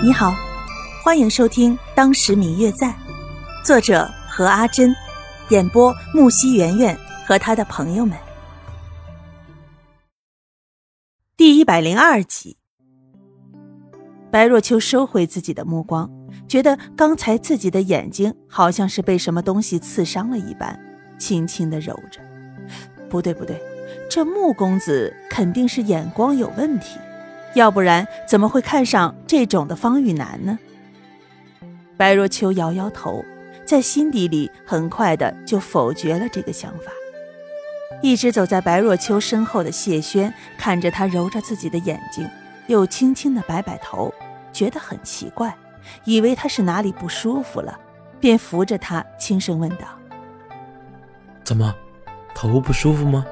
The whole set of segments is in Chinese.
你好，欢迎收听《当时明月在》，作者何阿珍，演播木西圆圆和他的朋友们。第一百零二集，白若秋收回自己的目光，觉得刚才自己的眼睛好像是被什么东西刺伤了一般，轻轻的揉着。不对，不对，这穆公子肯定是眼光有问题。要不然怎么会看上这种的方玉楠呢？白若秋摇摇头，在心底里很快的就否决了这个想法。一直走在白若秋身后的谢轩看着他揉着自己的眼睛，又轻轻的摆摆头，觉得很奇怪，以为他是哪里不舒服了，便扶着他轻声问道：“怎么，头不舒服吗？”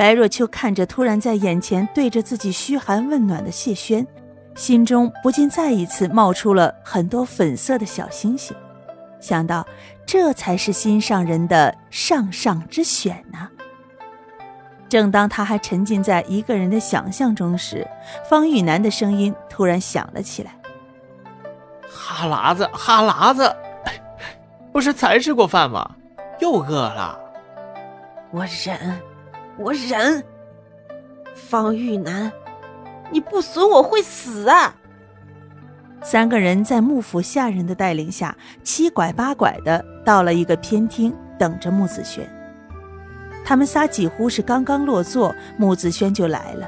白若秋看着突然在眼前对着自己嘘寒问暖的谢轩，心中不禁再一次冒出了很多粉色的小星星，想到这才是心上人的上上之选呢。正当他还沉浸在一个人的想象中时，方玉楠的声音突然响了起来：“哈喇子，哈喇子，不是才吃过饭吗？又饿了。我忍。”我忍，方玉楠，你不损我会死啊！三个人在幕府下人的带领下，七拐八拐的到了一个偏厅，等着穆子轩。他们仨几乎是刚刚落座，穆子轩就来了，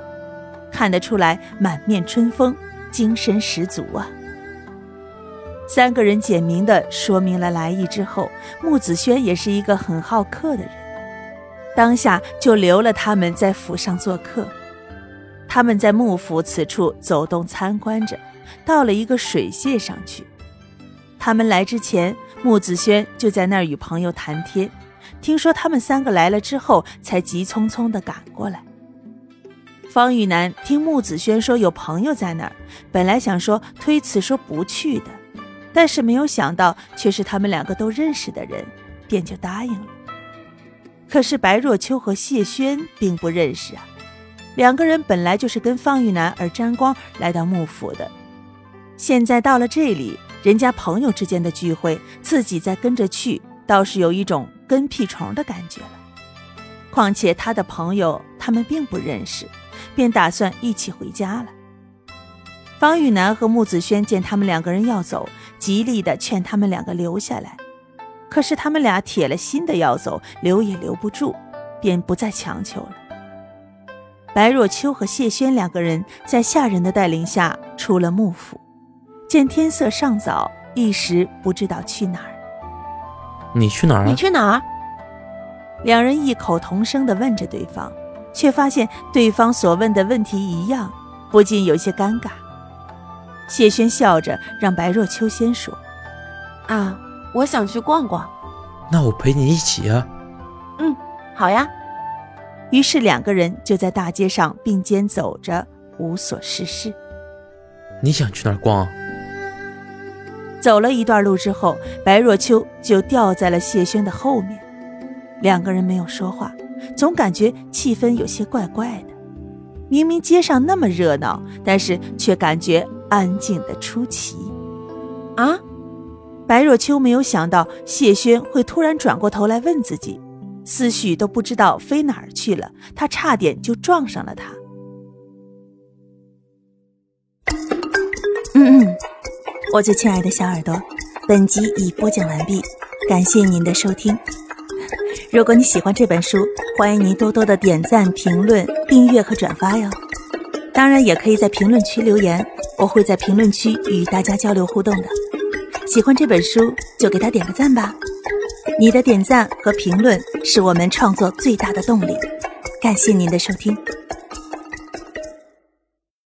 看得出来满面春风，精神十足啊。三个人简明的说明了来意之后，穆子轩也是一个很好客的人。当下就留了他们在府上做客。他们在幕府此处走动参观着，到了一个水榭上去。他们来之前，穆子轩就在那儿与朋友谈天。听说他们三个来了之后，才急匆匆地赶过来。方玉楠听穆子轩说有朋友在那儿，本来想说推辞说不去的，但是没有想到却是他们两个都认识的人，便就答应了。可是白若秋和谢轩并不认识啊，两个人本来就是跟方玉楠而沾光来到幕府的，现在到了这里，人家朋友之间的聚会，自己再跟着去，倒是有一种跟屁虫的感觉了。况且他的朋友他们并不认识，便打算一起回家了。方玉楠和穆子轩见他们两个人要走，极力的劝他们两个留下来。可是他们俩铁了心的要走，留也留不住，便不再强求了。白若秋和谢轩两个人在下人的带领下出了幕府，见天色尚早，一时不知道去哪儿。你去哪儿？你去哪儿？两人异口同声地问着对方，却发现对方所问的问题一样，不禁有些尴尬。谢轩笑着让白若秋先说：“啊。”我想去逛逛，那我陪你一起啊。嗯，好呀。于是两个人就在大街上并肩走着，无所事事。你想去哪儿逛？走了一段路之后，白若秋就掉在了谢轩的后面。两个人没有说话，总感觉气氛有些怪怪的。明明街上那么热闹，但是却感觉安静的出奇。啊？白若秋没有想到谢轩会突然转过头来问自己，思绪都不知道飞哪儿去了，他差点就撞上了他。嗯嗯，我最亲爱的小耳朵，本集已播讲完毕，感谢您的收听。如果你喜欢这本书，欢迎您多多的点赞、评论、订阅和转发哟。当然，也可以在评论区留言，我会在评论区与大家交流互动的。喜欢这本书就给他点个赞吧，你的点赞和评论是我们创作最大的动力。感谢您的收听。